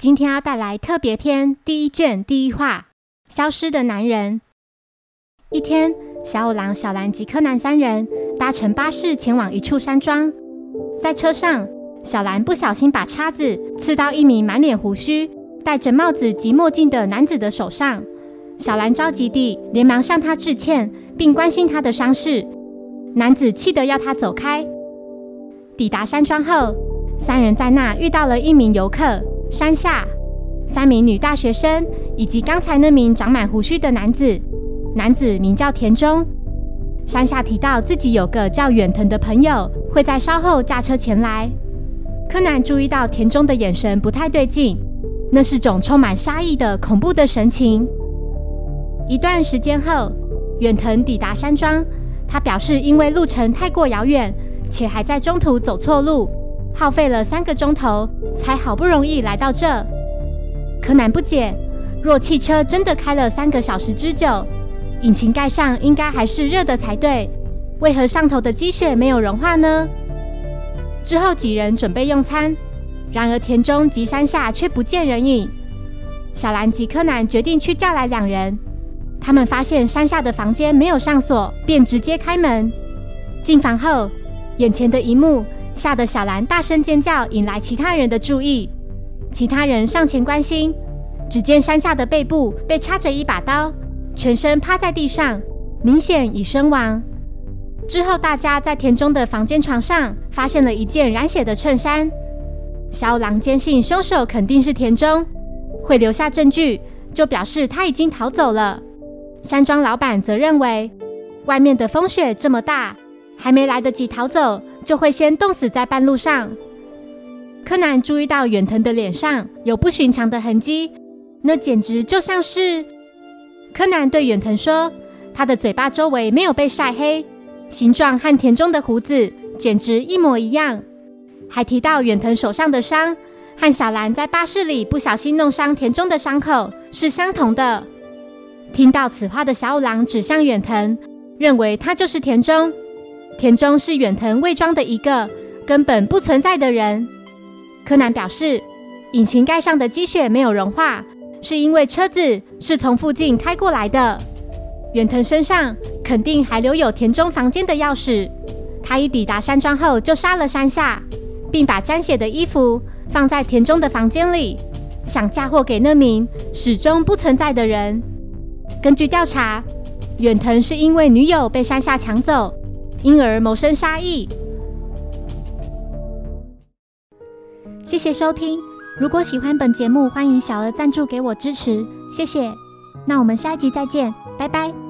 今天要带来特别篇第一卷第一话《消失的男人》。一天，小五郎、小兰及柯南三人搭乘巴士前往一处山庄。在车上，小兰不小心把叉子刺到一名满脸胡须、戴着帽子及墨镜的男子的手上。小兰着急地连忙向他致歉，并关心他的伤势。男子气得要他走开。抵达山庄后，三人在那遇到了一名游客。山下，三名女大学生以及刚才那名长满胡须的男子。男子名叫田中。山下提到自己有个叫远藤的朋友，会在稍后驾车前来。柯南注意到田中的眼神不太对劲，那是种充满杀意的恐怖的神情。一段时间后，远藤抵达山庄，他表示因为路程太过遥远，且还在中途走错路。耗费了三个钟头，才好不容易来到这。柯南不解，若汽车真的开了三个小时之久，引擎盖上应该还是热的才对，为何上头的积雪没有融化呢？之后几人准备用餐，然而田中及山下却不见人影。小兰及柯南决定去叫来两人。他们发现山下的房间没有上锁，便直接开门。进房后，眼前的一幕。吓得小兰大声尖叫，引来其他人的注意。其他人上前关心，只见山下的背部被插着一把刀，全身趴在地上，明显已身亡。之后，大家在田中的房间床上发现了一件染血的衬衫。小狼坚信凶手肯定是田中，会留下证据，就表示他已经逃走了。山庄老板则认为，外面的风雪这么大，还没来得及逃走。就会先冻死在半路上。柯南注意到远藤的脸上有不寻常的痕迹，那简直就像是……柯南对远藤说：“他的嘴巴周围没有被晒黑，形状和田中的胡子简直一模一样。”还提到远藤手上的伤和小兰在巴士里不小心弄伤田中的伤口是相同的。听到此话的小五郎指向远藤，认为他就是田中。田中是远藤伪装的一个根本不存在的人。柯南表示，引擎盖上的积雪没有融化，是因为车子是从附近开过来的。远藤身上肯定还留有田中房间的钥匙。他一抵达山庄后就杀了山下，并把沾血的衣服放在田中的房间里，想嫁祸给那名始终不存在的人。根据调查，远藤是因为女友被山下抢走。因而谋生杀意。谢谢收听，如果喜欢本节目，欢迎小额赞助给我支持，谢谢。那我们下一集再见，拜拜。